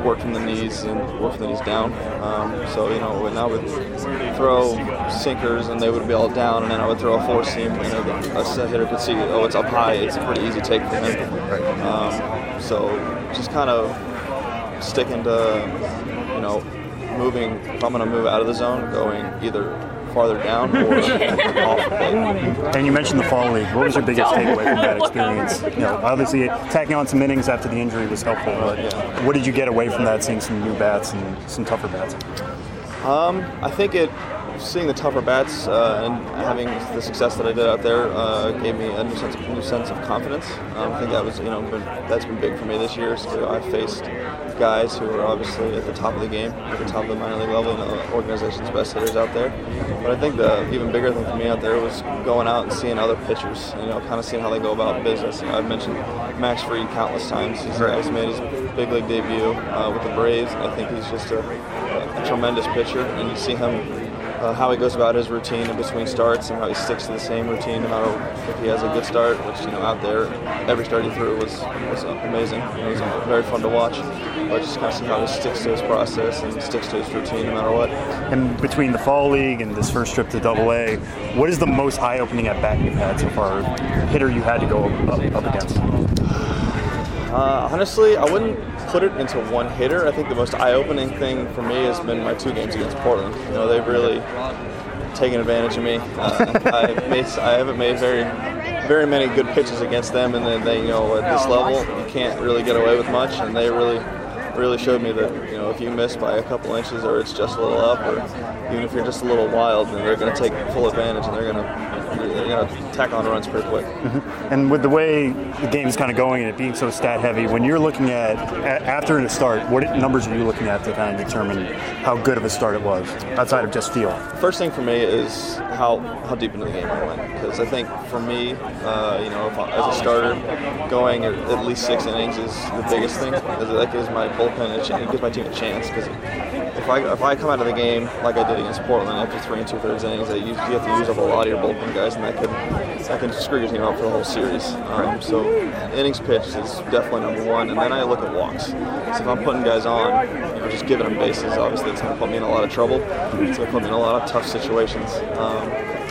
work from the knees and work from the knees down. Um, so you know, when I would throw sinkers and they would be all down, and then I would throw a four seam, and a, a hitter could see, oh, it's up high. It's a pretty easy take for him. Um, so just kind of sticking to, you know, moving. If I'm going to move out of the zone, going either farther down or off the plate. And you mentioned the fall league. What was your biggest takeaway from that experience? You know, obviously tacking on some innings after the injury was helpful, but what did you get away from that? Seeing some new bats and some tougher bats. Um, I think it seeing the tougher bats uh, and having the success that I did out there uh, gave me a new sense of, new sense of confidence. Um, I think that was you know been, that's been big for me this year. So I faced guys who are obviously at the top of the game, at the top of the minor league level, and the organization's best hitters out there. But I think the even bigger thing for me out there was going out and seeing other pitchers. You know, kind of seeing how they go about business. You know, I've mentioned Max Fried countless times. He's, he's made his big league debut uh, with the Braves. I think he's just a, a tremendous pitcher, and you see him uh, how he goes about his routine in between starts and how he sticks to the same routine no matter if he has a good start, which you know out there every start he threw was was amazing. It was very fun to watch. But just kind of see how he sticks to his process and sticks to his routine no matter what. And between the fall league and this first trip to Double A, what is the most eye-opening at bat you've had so far? Hitter you had to go up, up against? Uh, honestly, I wouldn't put it into one hitter. I think the most eye-opening thing for me has been my two games against Portland. You know, they've really taken advantage of me. Uh, I, made, I haven't made very, very many good pitches against them, and then they, you know, at this level, you can't really get away with much, and they really really showed me that you know if you miss by a couple inches or it's just a little up or even if you're just a little wild then they're going to take full advantage and they're going to they're going to tack on runs pretty quick. Mm-hmm. And with the way the game is kind of going and it being so stat heavy, when you're looking at after a start, what numbers are you looking at to kind of determine how good of a start it was outside of just feel? First thing for me is how how deep into the game I went because I think for me, uh, you know, I, as a starter, going at, least six innings is the biggest thing. That gives my bullpen a chance, it gives my team a chance because if I if I come out of the game like I did against Portland after three and two thirds innings, you, you have to use up a lot of your bullpen guys, and that could that can screw your team up for the whole series. Um, so innings pitched is definitely number one, and then I look at walks. So if I'm putting guys on, you know, just giving them bases, obviously it's going to put me in a lot of trouble. It's going to put me in a lot of tough situations. Um,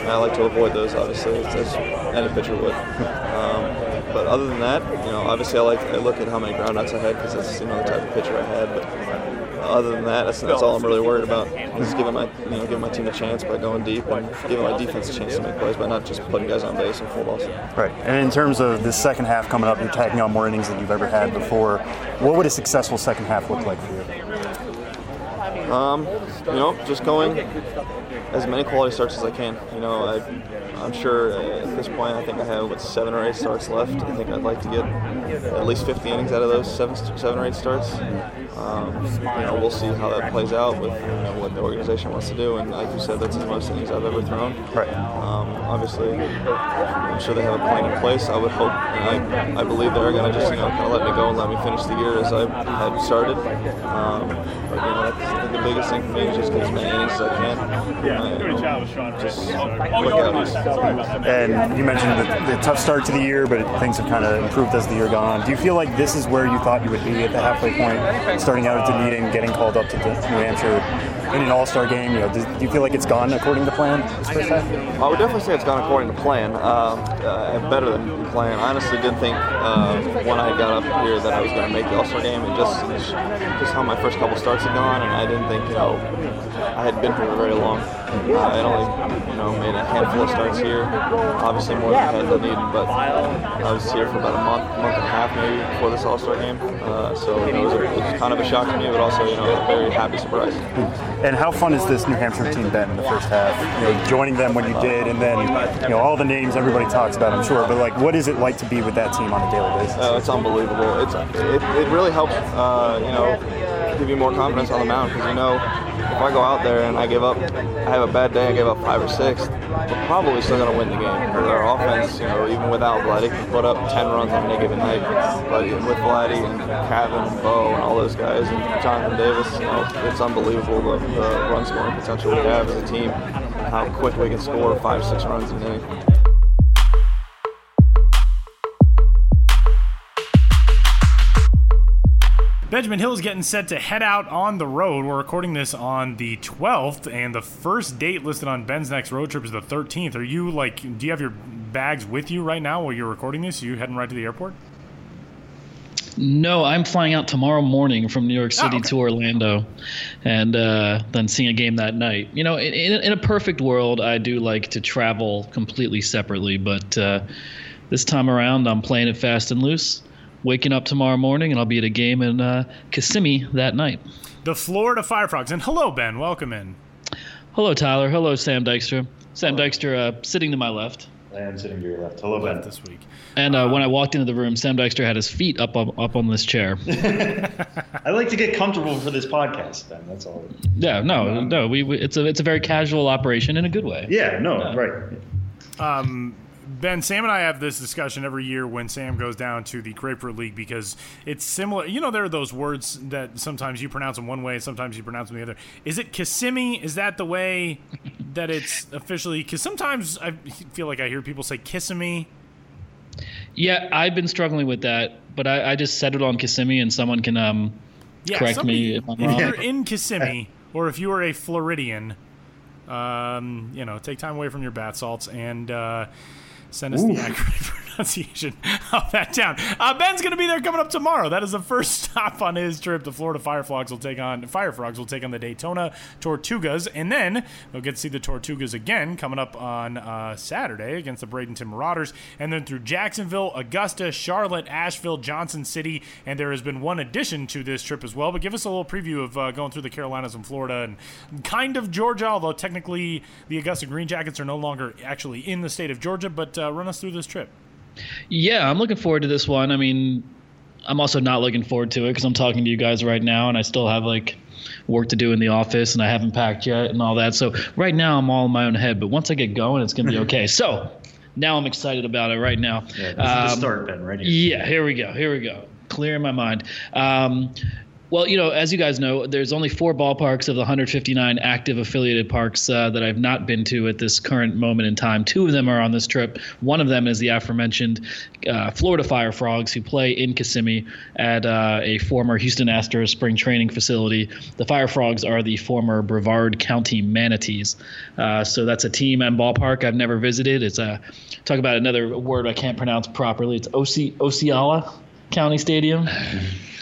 I like to avoid those, obviously, as any pitcher would. Um, but other than that, you know, obviously I like I look at how many groundouts I had because that's you know the type of pitcher I had. But other than that, that's, that's all I'm really worried about. Just giving my you know giving my team a chance by going deep and giving my defense a chance to make plays by not just putting guys on base and full balls. Right. And in terms of the second half coming up, you're tagging on more innings than you've ever had before. What would a successful second half look like for you? Um, you know, just going as many quality starts as I can. You know, I I'm sure at this point, I think I have what seven or eight starts left. I think I'd like to get at least 50 innings out of those seven, seven or eight starts. Um, you know, we'll see how that plays out with you know, what the organization wants to do. And like you said, that's as most innings I've ever thrown. Right. Um, obviously, I'm sure they have a plan in place. I would hope, and I, I believe they're going to just you know kind of let me go and let me finish the year as I had started. Um, but you know, I think the biggest thing for me is just get as many innings as I can. Just look out. And you mentioned the, the, tough start to the year, but things have kind of improved as the year gone on. Do you feel like this is where you thought you would be at the halfway point, starting out at Dunedin, getting called up to New Hampshire in an All-Star game. You know, do, do you feel like it's gone according to plan this first half? I would definitely say it's gone according to plan. Uh, uh, better than plan. I honestly didn't think uh, when I got up here that I was going to make the All-Star game. And just just how my first couple starts had gone, and I didn't think you know I had been here very long. Uh, I only you know made a handful of starts here. Obviously more than I had needed, but I was here for about a month, month and a half maybe before this All-Star game. Uh, so it was, a, it was kind of a shock to me, but also you know a very happy surprise. And how fun has this New Hampshire team been in the first half? You know, joining them when you did, and then you know all the names everybody talks about, I'm sure. But like, what is it like to be with that team on a daily basis? Uh, it's unbelievable. It's it, it really helps. Uh, you know, give you more confidence on the mound because you know if I go out there and I give up, I have a bad day, I give up five or six, we're probably still going to win the game. Our offense, you know, even without Vladdy, can put up 10 runs on any given night. But with Vladdy and Cavan and Bo and all those guys and Jonathan Davis, you know, it's unbelievable the, the run scoring potential we have as a team, and how quick we can score five, six runs in an inning. Benjamin Hill is getting set to head out on the road. We're recording this on the 12th, and the first date listed on Ben's next road trip is the 13th. Are you like, do you have your bags with you right now while you're recording this? Are you heading right to the airport? No, I'm flying out tomorrow morning from New York Oh, City okay. to Orlando, and uh, then seeing a game that night. You know, in, in, in a perfect world, I do like to travel completely separately, but uh, this time around, I'm playing it fast and loose. Waking up tomorrow morning, and I'll be at a game in uh, Kissimmee that night. The Florida Firefrogs. And hello, Ben. Welcome in. Hello, Tyler. Hello, Sam Dykstra. Sam Dykstra uh, sitting to my left. I am sitting to your left. Hello, Ben. This week. And uh, when I walked into the room, Sam Dykstra had his feet up up, up on this chair. I like to get comfortable for this podcast, Ben. That's all. Yeah, no, no, we, we it's a it's a very casual operation in a good way. Yeah, no, right. Um, Ben, Sam and I have this discussion every year when Sam goes down to the Grapefruit League because it's similar. You know, there are those words that sometimes you pronounce them one way, sometimes you pronounce them the other. Is it Kissimmee? Is that the way that it's officially? Because sometimes I feel like I hear people say Kissimmee. Yeah, I've been struggling with that, but I, I just settled on Kissimmee, and someone can um Yeah, correct somebody- me if I'm wrong. if you're in Kissimmee or if you are a Floridian, um, you know, take time away from your bath salts and uh, send us the accurate pronunciation of that town. Uh, Ben's going to be there coming up tomorrow. That is the first stop on his trip. The Florida Firefrogs will take on Firefrogs will take on the Daytona Tortugas, and then we'll get to see the Tortugas again coming up on uh, Saturday against the Bradenton Marauders, and then through Jacksonville, Augusta, Charlotte, Asheville, Johnson City, and there has been one addition to this trip as well. But give us a little preview of uh, going through the Carolinas and Florida and kind of Georgia, although technically the Augusta Green Jackets are no longer actually in the state of Georgia. But uh, run us through this trip. Yeah, I'm looking forward to this one. I mean, I'm also not looking forward to it because I'm talking to you guys right now, and I still have like work to do in the office, and I haven't packed yet, and all that. So right now, I'm all in my own head. But once I get going, it's gonna be okay. so now I'm excited about it. Right now, Yeah, this is the Um, start, Ben, right here. Yeah, here we go. Here we go. Clearing my mind. Um, well, you know, as you guys know, there's only four ballparks of the 159 active affiliated parks uh, that I've not been to at this current moment in time. Two of them are on this trip. One of them is the aforementioned uh, Florida Fire Frogs, who play in Kissimmee at uh, a former Houston Astros spring training facility. The Fire Frogs are the former Brevard County Manatees. Uh, so that's a team and ballpark I've never visited. It's a talk about another word I can't pronounce properly. It's Oce- Osceola County Stadium.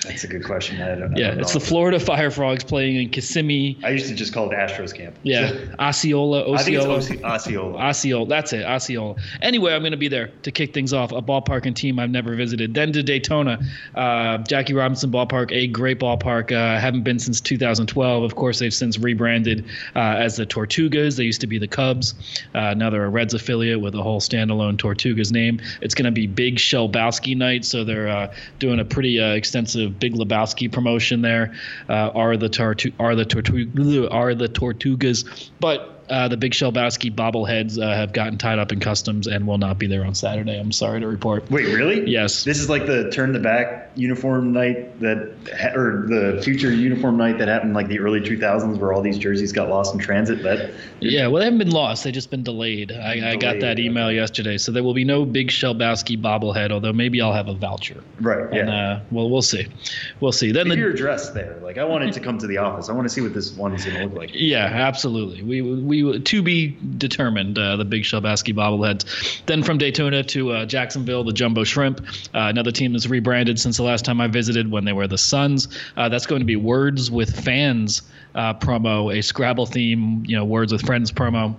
That's a good question. I don't, I Yeah, don't it's know. the Florida Fire Frogs playing in Kissimmee. I used to just call it Astros camp. Yeah, Osceola, I think Osceola. Osceola. Osceola, that's it, Osceola. Anyway, I'm going to be there to kick things off. A ballpark and team I've never visited. Then to Daytona, uh, Jackie Robinson Ballpark, a great ballpark. Uh, haven't been since 2012. Of course, they've since rebranded uh, as the Tortugas. They used to be the Cubs. Uh, now they're a Reds affiliate with a whole standalone Tortugas name. It's going to be Big Shelbowski night, so they're uh, doing a pretty uh, extensive Big Lebowski promotion there. Uh, are the Tortu- are the Tortu- are the Tortugas, but uh, the Big Shelbowski bobbleheads uh, have gotten tied up in customs and will not be there on Saturday. I'm sorry to report. Wait, really? Yes. This is like the turn the back uniform night that, or the future uniform night that happened like the early 2000s, where all these jerseys got lost in transit. That yeah, well, they haven't been lost; they've just been delayed. I, I got that email yesterday, so there will be no Big Shelbowski bobblehead. Although maybe I'll have a voucher. Right. Yeah. Uh, well, we'll see. We'll see. Then Leave the, your address there. Like I wanted to come to the office. I want to see what this one is going to look like. Yeah, absolutely. We we to be determined. Uh, the Big Shelbowski bobbleheads. Then from Daytona to uh, Jacksonville, the Jumbo Shrimp. Uh, another team that's rebranded since the last time I visited when they were the Suns. Uh, that's going to be Words with Fans uh, promo, a Scrabble theme. You know, Words with Friends promo.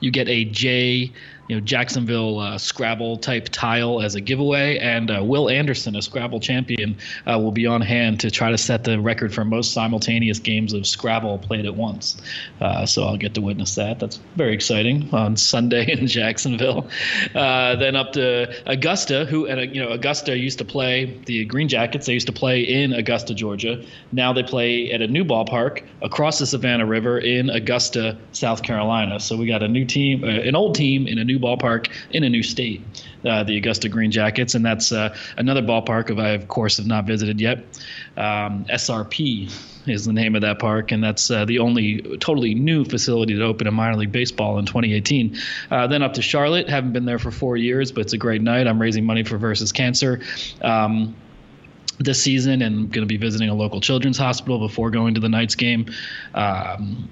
You get a J you know Jacksonville uh, Scrabble type tile as a giveaway, and uh, Will Anderson, a Scrabble champion, uh, will be on hand to try to set the record for most simultaneous games of Scrabble played at once. Uh, so I'll get to witness that. That's very exciting on Sunday in Jacksonville. Uh, then up to Augusta, who and uh, you know Augusta used to play the Green Jackets. They used to play in Augusta, Georgia. Now they play at a new ballpark across the Savannah River in Augusta, South Carolina. So we got a new team, an old team in a new ballpark in a new state, uh, the Augusta Green Jackets, and that's uh, another ballpark of I of course have not visited yet. Um, SRP is the name of that park, and that's uh, the only totally new facility to open in minor league baseball in 2018. Uh, then up to Charlotte, haven't been there for four years, but it's a great night. I'm raising money for Versus Cancer. Um, this season and going to be visiting a local children's hospital before going to the Knights game. Um,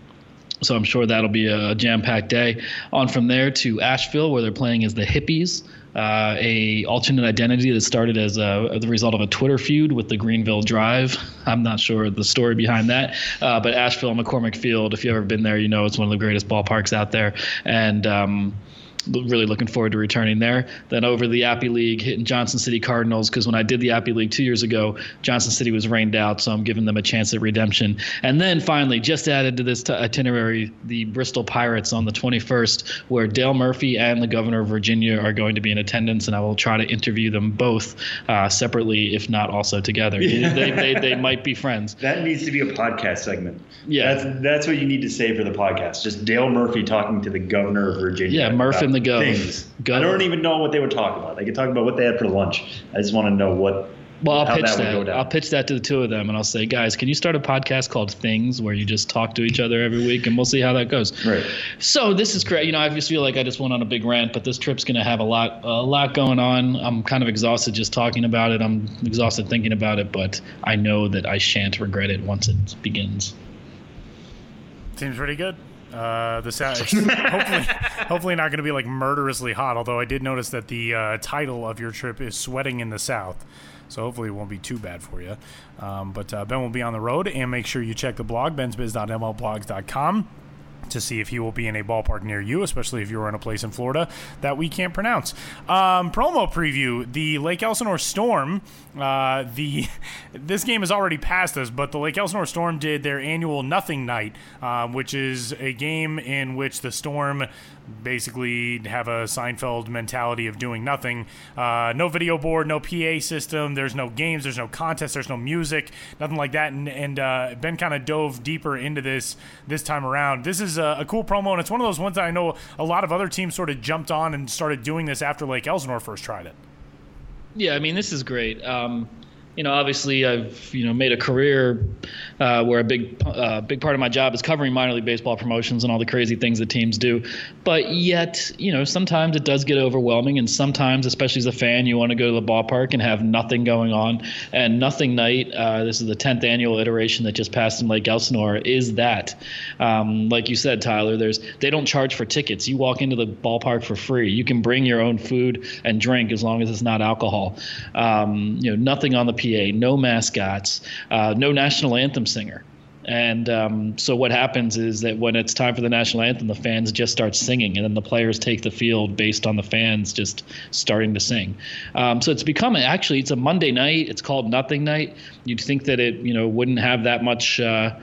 so I'm sure that'll be a jam-packed day. On from there to Asheville, where they're playing as the Hippies, uh, a alternate identity that started as a, the result of a Twitter feud with the Greenville Drive. I'm not sure the story behind that, uh, but Asheville McCormick Field. If you've ever been there, you know it's one of the greatest ballparks out there, and. Um, really looking forward to returning there. Then over the Appy League, hitting Johnson City Cardinals because when I did the Appy League two years ago, Johnson City was rained out, so I'm giving them a chance at redemption. And then finally, just added to this t- itinerary, the Bristol Pirates on the 21st, where Dale Murphy and the Governor of Virginia are going to be in attendance, and I will try to interview them both uh, separately, if not also together. they, they, they might be friends. That needs to be a podcast segment. Yeah, that's that's what you need to say for the podcast. Just Dale Murphy talking to the Governor of Virginia. Yeah, Murphy and the Gov. Things. Gov. I don't even know what they would talk about. They could talk about what they had for lunch. I just want to know what. Well, I'll pitch that. that. I'll pitch that to the two of them, and I'll say, guys, can you start a podcast called Things, where you just talk to each other every week, and we'll see how that goes. Right. So this is great. You know, I just feel like I just went on a big rant, but this trip's going to have a lot, a lot going on. I'm kind of exhausted just talking about it. I'm exhausted thinking about it, but I know that I shan't regret it once it begins. Seems pretty good. Uh, the sound hopefully hopefully not going to be like murderously hot. Although I did notice that the uh, title of your trip is "Sweating in the South," so hopefully it won't be too bad for you. Um, but uh, Ben will be on the road, and make sure you check the blog bensbiz.mlblogs.com to see if he will be in a ballpark near you, especially if you're in a place in Florida that we can't pronounce. Um, promo preview: the Lake Elsinore Storm. Uh, the this game has already passed us, but the Lake Elsinore Storm did their annual Nothing Night, uh, which is a game in which the Storm basically have a Seinfeld mentality of doing nothing. Uh, no video board, no PA system. There's no games. There's no contest. There's no music. Nothing like that. And, and uh, Ben kind of dove deeper into this this time around. This is a, a, cool promo, and it's one of those ones that I know a lot of other teams sort of jumped on and started doing this after Lake Elsinore first tried it. Yeah, I mean this is great. Um, you know, obviously I've you know made a career uh, where a big uh, big part of my job is covering minor league baseball promotions and all the crazy things that teams do. But yet, you know, sometimes it does get overwhelming, and sometimes, especially as a fan, you want to go to the ballpark and have nothing going on. And Nothing Night, uh, this is the 10th annual iteration that just passed in Lake Elsinore, is that. Um, like you said, Tyler, there's they don't charge for tickets. You walk into the ballpark for free. You can bring your own food and drink as long as it's not alcohol. Um, you know, nothing on the No mascots, uh, no national anthem singer. And um, so what happens is that when it's time for the national anthem, the fans just start singing, and then the players take the field based on the fans just starting to sing. Um, so it's become actually it's a Monday night. It's called Nothing Night. You'd think that it you know wouldn't have that much. Uh,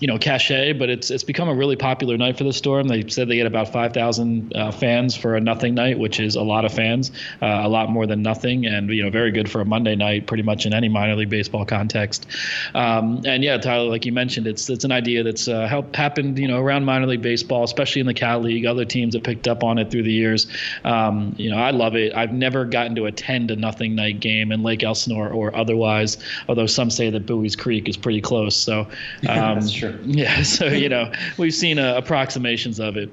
you know cachet, but it's it's become a really popular night for the Storm. They said they get about 5,000 uh, fans for a nothing night, which is a lot of fans, uh, a lot more than nothing, and you know very good for a Monday night, pretty much in any minor league baseball context. Um, and yeah, Tyler, like you mentioned, it's it's an idea that's uh, helped happened you know around minor league baseball, especially in the Cal League. Other teams have picked up on it through the years. Um, you know, I love it. I've never gotten to attend a nothing night game in Lake Elsinore or otherwise, although some say that Bowie's Creek is pretty close. So. Um, That's true. Yeah, so you know we've seen uh, approximations of it,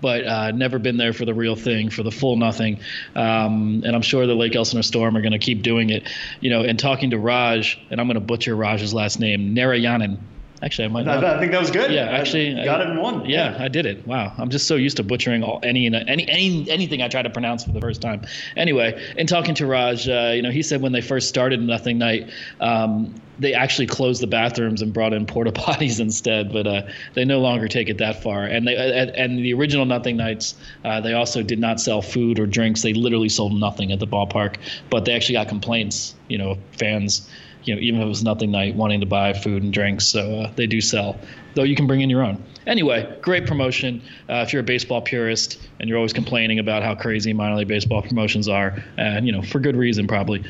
but uh, never been there for the real thing, for the full nothing. Um, and I'm sure the Lake Elsinore Storm are going to keep doing it. You know, and talking to Raj, and I'm going to butcher Raj's last name, Narayanan. Actually, I might. Not. I, think that was good. Yeah, actually, I got I, it in one. Yeah, I did it. Wow, I'm just so used to butchering all, any any any anything I try to pronounce for the first time. Anyway, in talking to Raj, uh, you know, he said when they first started Nothing Night, um, they actually closed the bathrooms and brought in porta potties instead, but uh, they no longer take it that far. And they uh, and the original Nothing Nights, uh, they also did not sell food or drinks. They literally sold nothing at the ballpark, but they actually got complaints. You know, fans you know, even if it was nothing night, wanting to buy food and drinks. So uh, they do sell, though you can bring in your own. Anyway, great promotion. Uh, if you're a baseball purist and you're always complaining about how crazy minor league baseball promotions are, and you know, for good reason probably,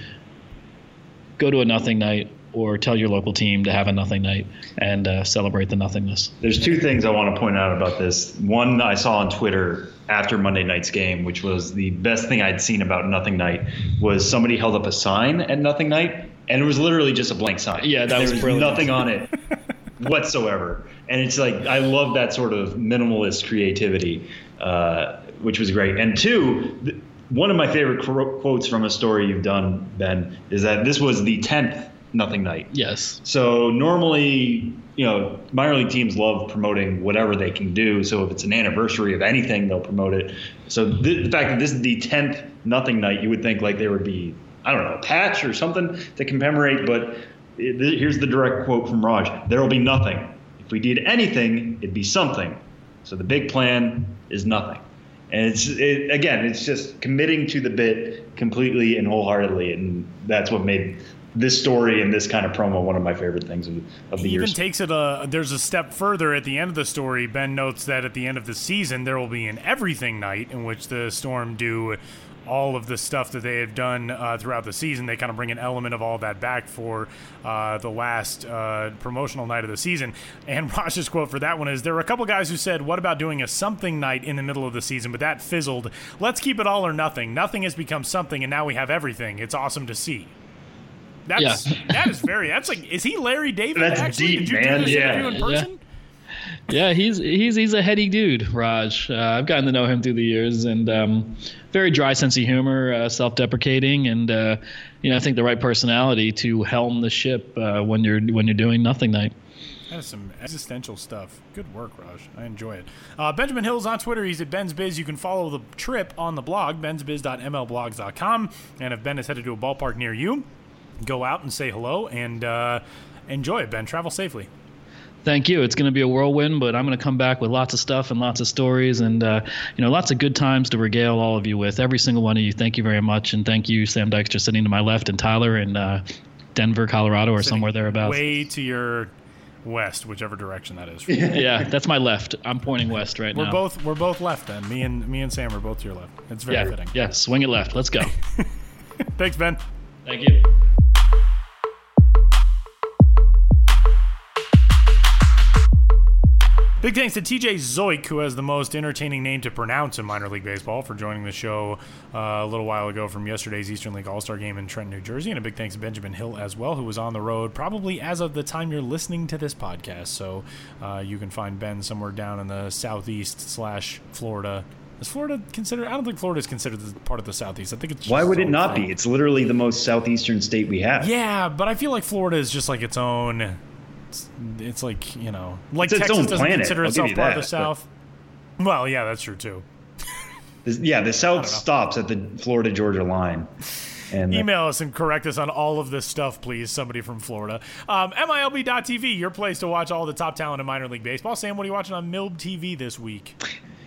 go to a nothing night or tell your local team to have a nothing night and uh, celebrate the nothingness. There's two things I want to point out about this. One I saw on Twitter after Monday night's game, which was the best thing I'd seen about Nothing Night, was somebody held up a sign at Nothing Night, and it was literally just a blank sign. Yeah, that was was brilliant. nothing on it whatsoever. And it's like I love that sort of minimalist creativity, uh, which was great. And two. Th- one of my favorite qu- quotes from a story you've done, Ben, is that this was the 10th Nothing Night. Yes. So normally, you know, minor league teams love promoting whatever they can do. So if it's an anniversary of anything, they'll promote it. So th- the fact that this is the tenth nothing night, you would think like there would be, I don't know, a patch or something to commemorate. But it, th- here's the direct quote from Raj: "There will be nothing. If we did anything, it'd be something. So the big plan is nothing." And it's it, again, it's just committing to the bit completely and wholeheartedly, and that's what made this story and this kind of promo one of my favorite things of, of the He even takes it a there's a step further at the end of the story. Ben notes that at the end of the season there will be an everything night in which the Storm do all of the stuff that they have done uh, throughout the season. They kind of bring an element of all that back for uh, the last uh, promotional night of the season. And Raj's quote for that one is There were a couple guys who said, What about doing a something night in the middle of the season? But that fizzled. Let's keep it all or nothing. Nothing has become something, and now we have everything. It's awesome to see. That's Yeah. that is very. That's like, is he Larry David? That's actually? deep, Did you man. do this Yeah. interview in person? Yeah, he's he's he's a heady dude, Raj. Uh, I've gotten to know him through the years, and um, very dry sense of humor, uh, self-deprecating, and uh, you know I think the right personality to helm the ship uh, when you're when you're doing nothing night. That is some existential stuff. Good work, Raj. I enjoy it. Uh, Benjamin Hill's on Twitter. He's at Ben's Biz. You can follow the trip on the blog, bensbiz.mlblogs.com. And if Ben is headed to a ballpark near you, go out and say hello and uh, enjoy it, Ben. Travel safely. Thank you. It's going to be a whirlwind, but I'm going to come back with lots of stuff and lots of stories, and uh, you know, lots of good times to regale all of you with. Every single one of you. Thank you very much, and thank you, Sam Dykstra, sitting to my left, and Tyler in uh, Denver, Colorado, or somewhere thereabouts. Way to your west, whichever direction that is. Yeah, that's my left. I'm pointing west right We're now. both we're both left then. Me and me and Sam are both to your left. It's very yeah, fitting. yeah. Swing it left. Let's go. Thanks, Ben. Thank you. Big thanks to TJ Zeuch, who has the most entertaining name to pronounce in minor league baseball, for joining the show uh, a little while ago from yesterday's Eastern League All Star game in Trenton, New Jersey. And a big thanks to Benjamin Hill as well, who was on the road probably as of the time you're listening to this podcast. So uh, you can find Ben somewhere down in the southeast slash Florida. Is Florida considered? I don't think Florida is considered the part of the southeast. I think it's. Why would it not thing. be? It's literally the most southeastern state we have. Yeah, but I feel like Florida is just like its own. It's, it's like you know, like It's its Texas own doesn't planet, consider itself part of the that, South. Well, yeah, that's true too. Yeah, the south stops at the Florida Georgia line. And Email us and correct us on all of this stuff, please. Somebody from Florida. Um, MILB.TV, your place to watch all the top talent in minor league baseball. Sam, what are you watching on MILB TV this week?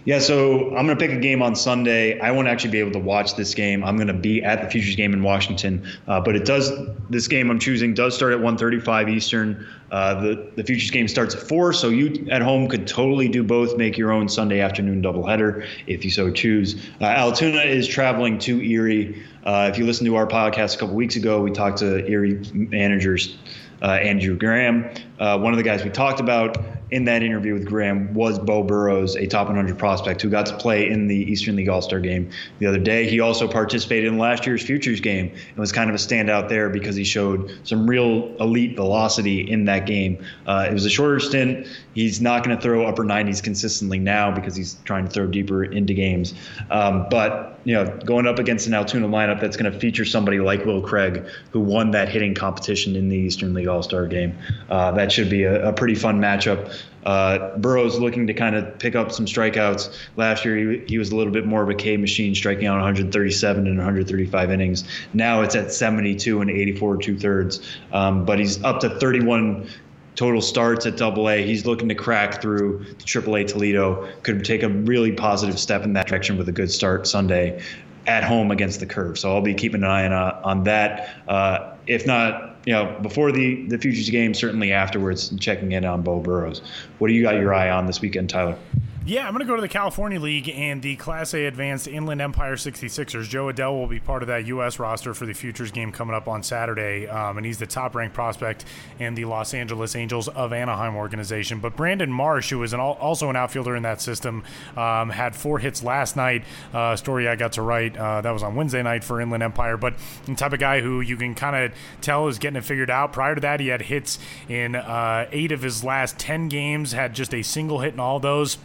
Yeah, so I'm going to pick a game on Sunday. I won't actually be able to watch this game. I'm going to be at the Futures game in Washington, uh, but it does. This game I'm choosing does start at 1:35 Eastern. Uh, the the Futures game starts at four, so you at home could totally do both. Make your own Sunday afternoon doubleheader if you so choose. Uh, Altoona is traveling to Erie. Uh, if you listen to our podcast a couple weeks ago, we talked to Erie managers uh, Andrew Graham. Uh, one of the guys we talked about in that interview with Graham was Beau Burrows, a top 100 prospect who got to play in the Eastern League All Star game the other day. He also participated in last year's Futures game and was kind of a standout there because he showed some real elite velocity in that game. Uh, it was a shorter stint. He's not going to throw upper 90s consistently now because he's trying to throw deeper into games. Um, but you know, going up against an Altoona lineup that's going to feature somebody like Will Craig, who won that hitting competition in the Eastern League All Star game, uh, that should be a, a pretty fun matchup. Uh, Burrows looking to kind of pick up some strikeouts. Last year, he, he was a little bit more of a K machine, striking out 137 and 135 innings. Now it's at 72 and 84 two thirds. Um, but he's up to 31 total starts at Double A. He's looking to crack through Triple A Toledo. Could take a really positive step in that direction with a good start Sunday at home against the curve. So I'll be keeping an eye on, uh, on that. Uh, if not, you know, before the the futures game, certainly afterwards, checking in on Beau Burrows. What do you got your eye on this weekend, Tyler? Yeah, I'm going to go to the California League and the Class A Advanced Inland Empire 66ers. Jo Adell will be part of that U.S. roster for the Futures game coming up on Saturday, um, and he's the top ranked prospect in the Los Angeles Angels of Anaheim organization. But Brandon Marsh, who is an, also an outfielder in that system, um, had four hits last night. Uh, story I got to write uh, that was on Wednesday night for Inland Empire, but the type of guy who you can kind of tell is getting it figured out. Prior to that, he had hits in uh, eight of his last 10 games, had just a single hit in all those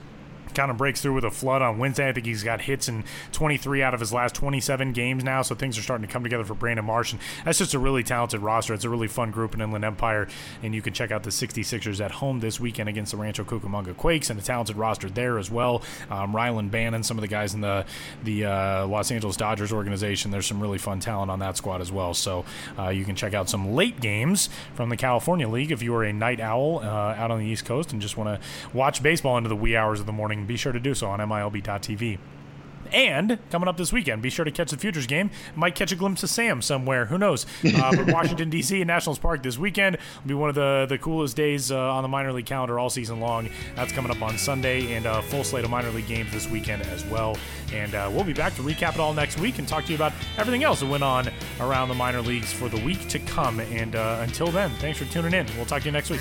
kind of breaks through with a flood on Wednesday. I think he's got hits in 23 out of his last 27 games now, so things are starting to come together for Brandon Marsh. And that's just a really talented roster. It's a really fun group in Inland Empire, and you can check out the 66ers at home this weekend against the Rancho Cucamonga Quakes, and a talented roster there as well. Um, Rylan Bannon, some of the guys in the the uh, Los Angeles Dodgers organization. There's some really fun talent on that squad as well. So uh, you can check out some late games from the California League if you are a night owl uh, out on the East Coast and just want to watch baseball into the wee hours of the morning be sure to do so on MILB.tv. And coming up this weekend, be sure to catch the Futures game. Might catch a glimpse of Sam somewhere. Who knows? Uh, but Washington, D.C. and Nationals Park this weekend will be one of the, the coolest days uh, on the minor league calendar all season long. That's coming up on Sunday, and a full slate of minor league games this weekend as well. And uh, we'll be back to recap it all next week and talk to you about everything else that went on around the minor leagues for the week to come. And uh, until then, thanks for tuning in. We'll talk to you next week.